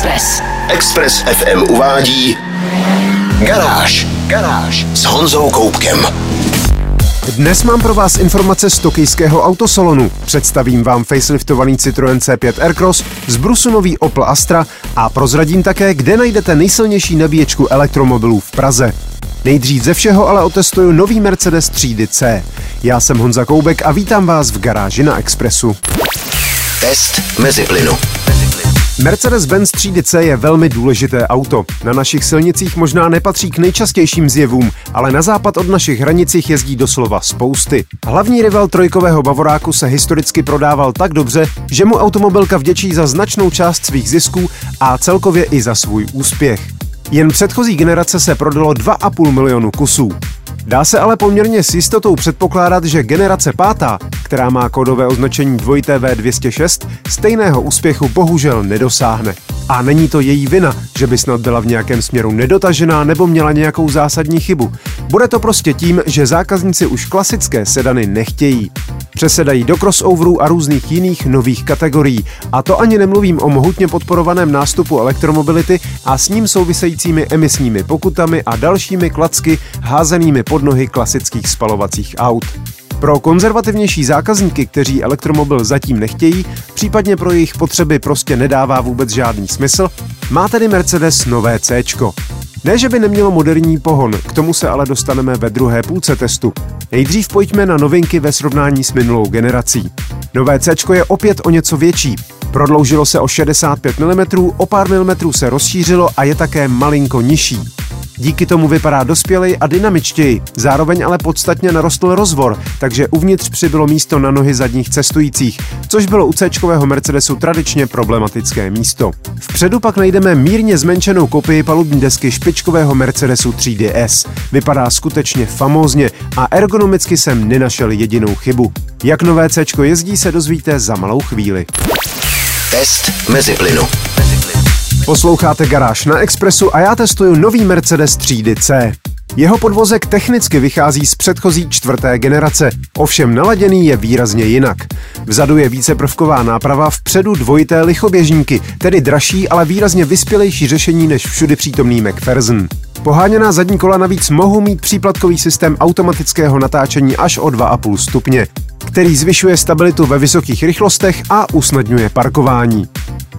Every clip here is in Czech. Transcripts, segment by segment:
Express. Express FM uvádí Garáž. Garáž s Honzou Koupkem. Dnes mám pro vás informace z tokijského autosalonu. Představím vám faceliftovaný Citroën C5 Aircross, zbrusu nový Opel Astra a prozradím také, kde najdete nejsilnější nabíječku elektromobilů v Praze. Nejdřív ze všeho ale otestuju nový Mercedes třídy C. Já jsem Honza Koubek a vítám vás v garáži na Expressu. Test mezi plynu. Mercedes-Benz třídy C je velmi důležité auto. Na našich silnicích možná nepatří k nejčastějším zjevům, ale na západ od našich hranicích jezdí doslova spousty. Hlavní rival trojkového Bavoráku se historicky prodával tak dobře, že mu automobilka vděčí za značnou část svých zisků a celkově i za svůj úspěch. Jen předchozí generace se prodalo 2,5 milionu kusů. Dá se ale poměrně s jistotou předpokládat, že generace pátá, která má kódové označení 2TV206, stejného úspěchu bohužel nedosáhne. A není to její vina, že by snad byla v nějakém směru nedotažená nebo měla nějakou zásadní chybu. Bude to prostě tím, že zákazníci už klasické sedany nechtějí. Přesedají do crossoverů a různých jiných nových kategorií. A to ani nemluvím o mohutně podporovaném nástupu elektromobility a s ním souvisejícími emisními pokutami a dalšími klacky házenými pod nohy klasických spalovacích aut. Pro konzervativnější zákazníky, kteří elektromobil zatím nechtějí, případně pro jejich potřeby prostě nedává vůbec žádný smysl, má tedy Mercedes nové C. Ne, že by nemělo moderní pohon, k tomu se ale dostaneme ve druhé půlce testu. Nejdřív pojďme na novinky ve srovnání s minulou generací. Nové C je opět o něco větší. Prodloužilo se o 65 mm, o pár milimetrů se rozšířilo a je také malinko nižší. Díky tomu vypadá dospělej a dynamičtěji, zároveň ale podstatně narostl rozvor, takže uvnitř přibylo místo na nohy zadních cestujících, což bylo u C Mercedesu tradičně problematické místo. Vpředu pak najdeme mírně zmenšenou kopii palubní desky špičkového Mercedesu 3DS. Vypadá skutečně famózně a ergonomicky jsem nenašel jedinou chybu. Jak nové C jezdí, se dozvíte za malou chvíli. Test mezi plynu. Posloucháte Garáž na Expressu a já testuju nový Mercedes třídy C. Jeho podvozek technicky vychází z předchozí čtvrté generace, ovšem naladěný je výrazně jinak. Vzadu je víceprvková náprava, vpředu dvojité lichoběžníky, tedy dražší, ale výrazně vyspělejší řešení než všudy přítomný McPherson. Poháněná zadní kola navíc mohou mít příplatkový systém automatického natáčení až o 2,5 stupně, který zvyšuje stabilitu ve vysokých rychlostech a usnadňuje parkování.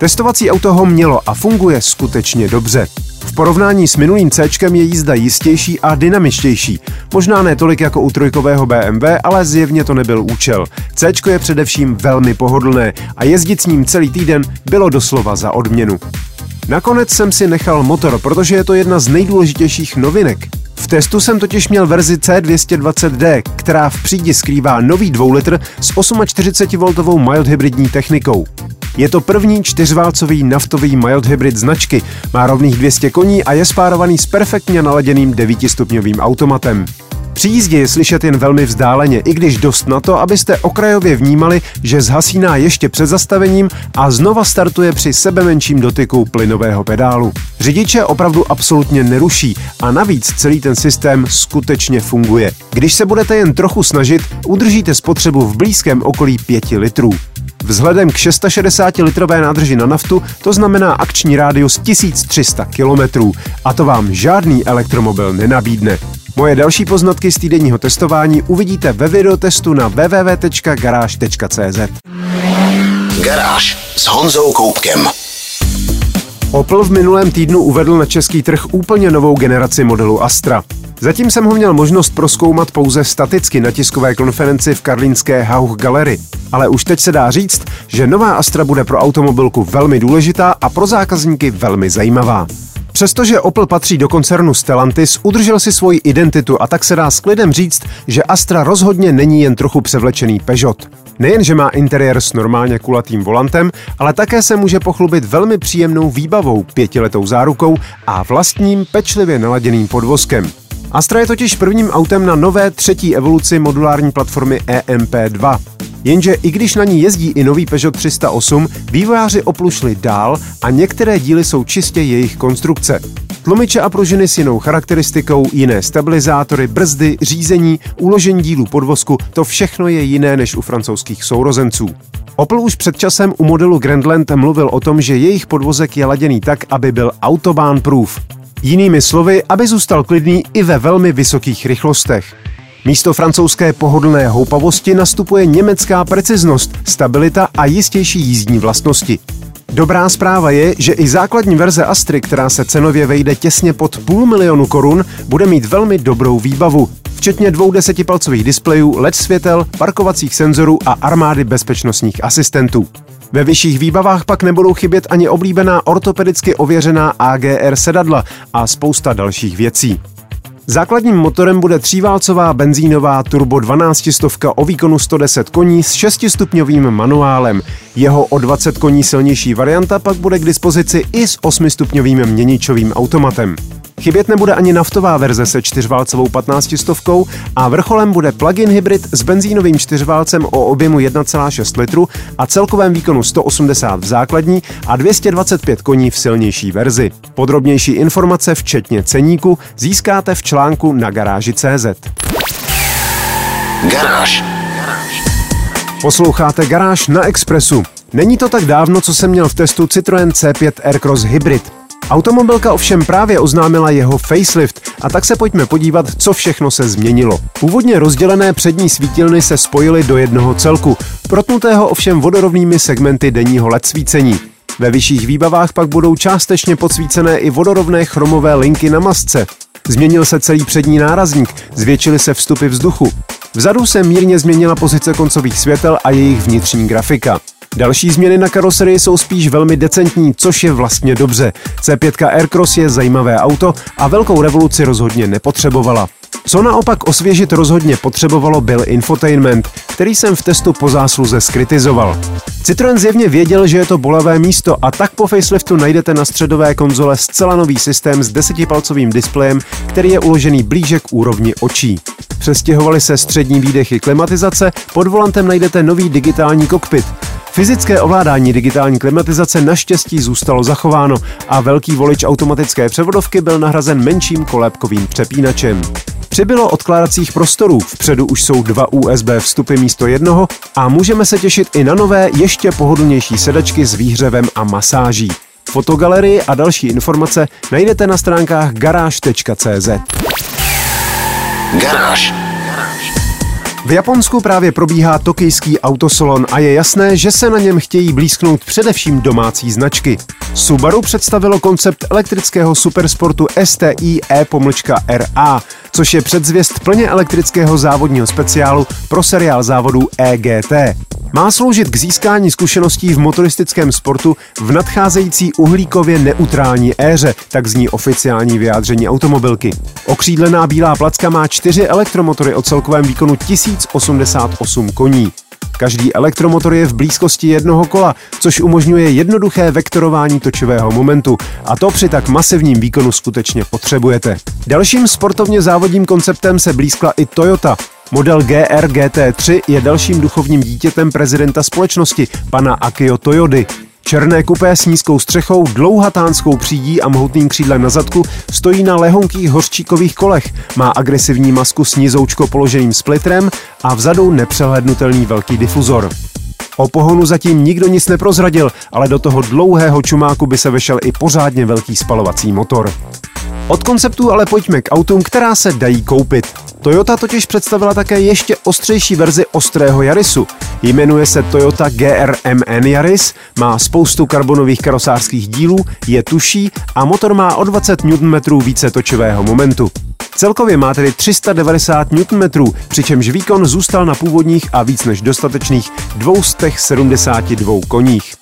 Testovací auto ho mělo a funguje skutečně dobře. V porovnání s minulým C je jízda jistější a dynamičtější. Možná ne tolik jako u trojkového BMW, ale zjevně to nebyl účel. C je především velmi pohodlné a jezdit s ním celý týden bylo doslova za odměnu. Nakonec jsem si nechal motor, protože je to jedna z nejdůležitějších novinek. V testu jsem totiž měl verzi C220D, která v přídi skrývá nový 2 litr s 48V mild hybridní technikou. Je to první čtyřválcový naftový mild hybrid značky, má rovných 200 koní a je spárovaný s perfektně naladěným 9-stupňovým automatem. Při jízdě je slyšet jen velmi vzdáleně, i když dost na to, abyste okrajově vnímali, že zhasíná ještě před zastavením a znova startuje při sebe menším dotyku plynového pedálu. Řidiče opravdu absolutně neruší a navíc celý ten systém skutečně funguje. Když se budete jen trochu snažit, udržíte spotřebu v blízkém okolí 5 litrů. Vzhledem k 660-litrové nádrži na naftu to znamená akční rádius 1300 km a to vám žádný elektromobil nenabídne. Moje další poznatky z týdenního testování uvidíte ve videotestu na www.garáž.cz. Garáž s Honzou Koupkem. Opel v minulém týdnu uvedl na český trh úplně novou generaci modelu Astra. Zatím jsem ho měl možnost proskoumat pouze staticky na tiskové konferenci v karlínské Hauch Gallery. Ale už teď se dá říct, že nová Astra bude pro automobilku velmi důležitá a pro zákazníky velmi zajímavá. Přestože Opel patří do koncernu Stellantis, udržel si svoji identitu a tak se dá s klidem říct, že Astra rozhodně není jen trochu převlečený Peugeot. Nejen, že má interiér s normálně kulatým volantem, ale také se může pochlubit velmi příjemnou výbavou, pětiletou zárukou a vlastním pečlivě naladěným podvozkem. Astra je totiž prvním autem na nové třetí evoluci modulární platformy EMP2. Jenže i když na ní jezdí i nový Peugeot 308, vývojáři oplušli dál a některé díly jsou čistě jejich konstrukce. Tlumiče a pružiny s jinou charakteristikou, jiné stabilizátory, brzdy, řízení, uložení dílů podvozku, to všechno je jiné než u francouzských sourozenců. Opel už před časem u modelu Grandland mluvil o tom, že jejich podvozek je laděný tak, aby byl autobahn proof. Jinými slovy, aby zůstal klidný i ve velmi vysokých rychlostech. Místo francouzské pohodlné houpavosti nastupuje německá preciznost, stabilita a jistější jízdní vlastnosti. Dobrá zpráva je, že i základní verze Astry, která se cenově vejde těsně pod půl milionu korun, bude mít velmi dobrou výbavu, včetně dvou desetipalcových displejů, LED světel, parkovacích senzorů a armády bezpečnostních asistentů. Ve vyšších výbavách pak nebudou chybět ani oblíbená ortopedicky ověřená AGR sedadla a spousta dalších věcí. Základním motorem bude tříválcová benzínová turbo 12 stovka o výkonu 110 koní s 6-stupňovým manuálem. Jeho o 20 koní silnější varianta pak bude k dispozici i s 8-stupňovým měničovým automatem. Chybět nebude ani naftová verze se čtyřválcovou 15 stovkou a vrcholem bude plug-in hybrid s benzínovým čtyřválcem o objemu 1,6 litru a celkovém výkonu 180 v základní a 225 koní v silnější verzi. Podrobnější informace včetně ceníku získáte v článku na garáži.cz. Garáž. Posloucháte Garáž na Expressu. Není to tak dávno, co jsem měl v testu Citroën C5 Aircross Hybrid. Automobilka ovšem právě oznámila jeho facelift a tak se pojďme podívat, co všechno se změnilo. Původně rozdělené přední svítilny se spojily do jednoho celku, protnutého ovšem vodorovnými segmenty denního LED svícení. Ve vyšších výbavách pak budou částečně podsvícené i vodorovné chromové linky na masce. Změnil se celý přední nárazník, zvětšily se vstupy vzduchu. Vzadu se mírně změnila pozice koncových světel a jejich vnitřní grafika. Další změny na karoserii jsou spíš velmi decentní, což je vlastně dobře. C5 Aircross je zajímavé auto a velkou revoluci rozhodně nepotřebovala. Co naopak osvěžit rozhodně potřebovalo byl infotainment, který jsem v testu po zásluze skritizoval. Citroen zjevně věděl, že je to bolavé místo a tak po faceliftu najdete na středové konzole zcela nový systém s desetipalcovým displejem, který je uložený blíže k úrovni očí. Přestěhovali se střední výdechy klimatizace, pod volantem najdete nový digitální kokpit. Fyzické ovládání digitální klimatizace naštěstí zůstalo zachováno a velký volič automatické převodovky byl nahrazen menším kolébkovým přepínačem. Přibylo odkládacích prostorů, vpředu už jsou dva USB vstupy místo jednoho a můžeme se těšit i na nové, ještě pohodlnější sedačky s výhřevem a masáží. Fotogalerii a další informace najdete na stránkách garáž.cz. Garáž. V Japonsku právě probíhá tokijský autosalon a je jasné, že se na něm chtějí blízknout především domácí značky. Subaru představilo koncept elektrického supersportu STI E-RA, což je předzvěst plně elektrického závodního speciálu pro seriál závodů EGT. Má sloužit k získání zkušeností v motoristickém sportu v nadcházející uhlíkově neutrální éře, tak zní oficiální vyjádření automobilky. Okřídlená bílá placka má čtyři elektromotory o celkovém výkonu 1088 koní. Každý elektromotor je v blízkosti jednoho kola, což umožňuje jednoduché vektorování točivého momentu a to při tak masivním výkonu skutečně potřebujete. Dalším sportovně závodním konceptem se blízkla i Toyota. Model GR GT3 je dalším duchovním dítětem prezidenta společnosti, pana Akio Toyody. Černé kupé s nízkou střechou, dlouhatánskou přídí a mohutným křídlem na zadku stojí na lehonkých hořčíkových kolech, má agresivní masku s nizoučko položeným splitrem a vzadu nepřehlednutelný velký difuzor. O pohonu zatím nikdo nic neprozradil, ale do toho dlouhého čumáku by se vešel i pořádně velký spalovací motor. Od konceptu ale pojďme k autům, která se dají koupit. Toyota totiž představila také ještě ostřejší verzi ostrého Yarisu. Jmenuje se Toyota GRMN Yaris, má spoustu karbonových karosářských dílů, je tuší a motor má o 20 Nm více točivého momentu. Celkově má tedy 390 Nm, přičemž výkon zůstal na původních a víc než dostatečných 272 koních.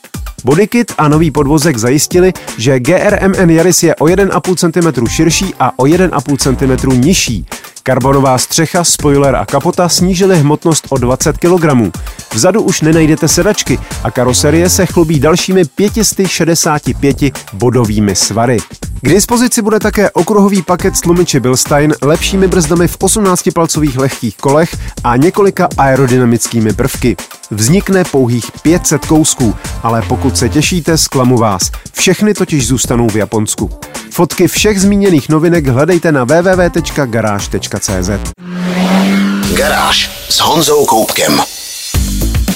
Bodykit a nový podvozek zajistili, že GRMN Yaris je o 1,5 cm širší a o 1,5 cm nižší. Karbonová střecha, spoiler a kapota snížily hmotnost o 20 kg. Vzadu už nenajdete sedačky a karoserie se chlubí dalšími 565 bodovými svary. K dispozici bude také okruhový paket slumiče Bilstein lepšími brzdami v 18-palcových lehkých kolech a několika aerodynamickými prvky. Vznikne pouhých 500 kousků, ale pokud se těšíte, zklamu vás. Všechny totiž zůstanou v Japonsku. Fotky všech zmíněných novinek hledejte na www.garáž.cz. Garáž s Honzou Koupkem.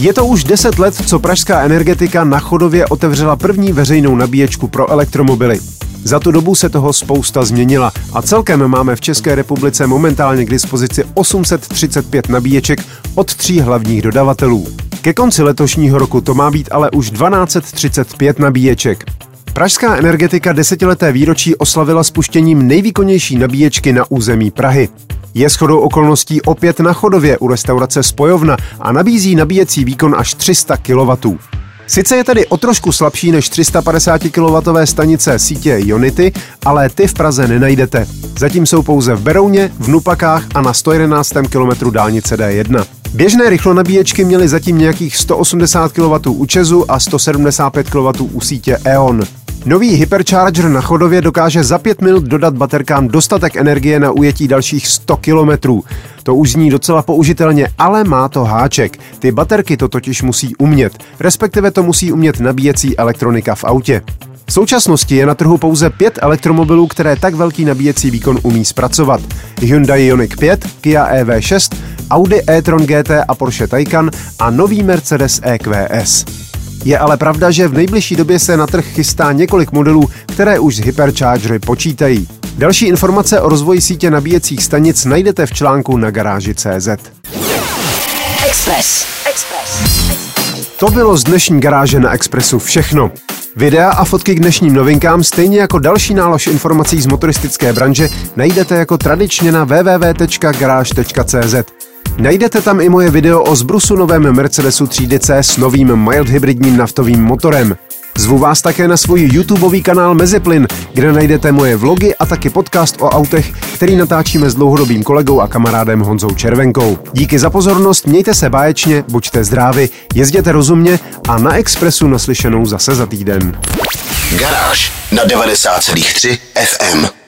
Je to už 10 let, co pražská energetika na Chodově otevřela první veřejnou nabíječku pro elektromobily. Za tu dobu se toho spousta změnila a celkem máme v České republice momentálně k dispozici 835 nabíječek od tří hlavních dodavatelů. Ke konci letošního roku to má být ale už 1235 nabíječek. Pražská energetika desetileté výročí oslavila spuštěním nejvýkonnější nabíječky na území Prahy. Je shodou okolností opět na chodově u restaurace Spojovna a nabízí nabíjecí výkon až 300 kW. Sice je tedy o trošku slabší než 350 kW stanice sítě Unity, ale ty v Praze nenajdete. Zatím jsou pouze v Berouně, v Nupakách a na 111. km dálnice D1. Běžné rychlonabíječky měly zatím nějakých 180 kW u Česu a 175 kW u sítě E.ON. Nový Hypercharger na chodově dokáže za pět minut dodat baterkám dostatek energie na ujetí dalších 100 kilometrů. To už zní docela použitelně, ale má to háček. Ty baterky to totiž musí umět, respektive to musí umět nabíjecí elektronika v autě. V současnosti je na trhu pouze pět elektromobilů, které tak velký nabíjecí výkon umí zpracovat. Hyundai Ioniq 5, Kia EV6, Audi e-tron GT a Porsche Taycan a nový Mercedes EQS. Je ale pravda, že v nejbližší době se na trh chystá několik modelů, které už s hyperchargery počítají. Další informace o rozvoji sítě nabíjecích stanic najdete v článku na garáži CZ. Express. Express. To bylo z dnešní garáže na Expressu všechno. Videa a fotky k dnešním novinkám, stejně jako další nálož informací z motoristické branže, najdete jako tradičně na www.garage.cz. Najdete tam i moje video o zbrusu novém Mercedesu 3DC s novým mild hybridním naftovým motorem. Zvu vás také na svůj YouTubeový kanál Meziplyn, kde najdete moje vlogy a taky podcast o autech, který natáčíme s dlouhodobým kolegou a kamarádem Honzou Červenkou. Díky za pozornost, mějte se báječně, buďte zdraví, jezděte rozumně a na Expressu naslyšenou zase za týden. Garáž na 90,3 FM.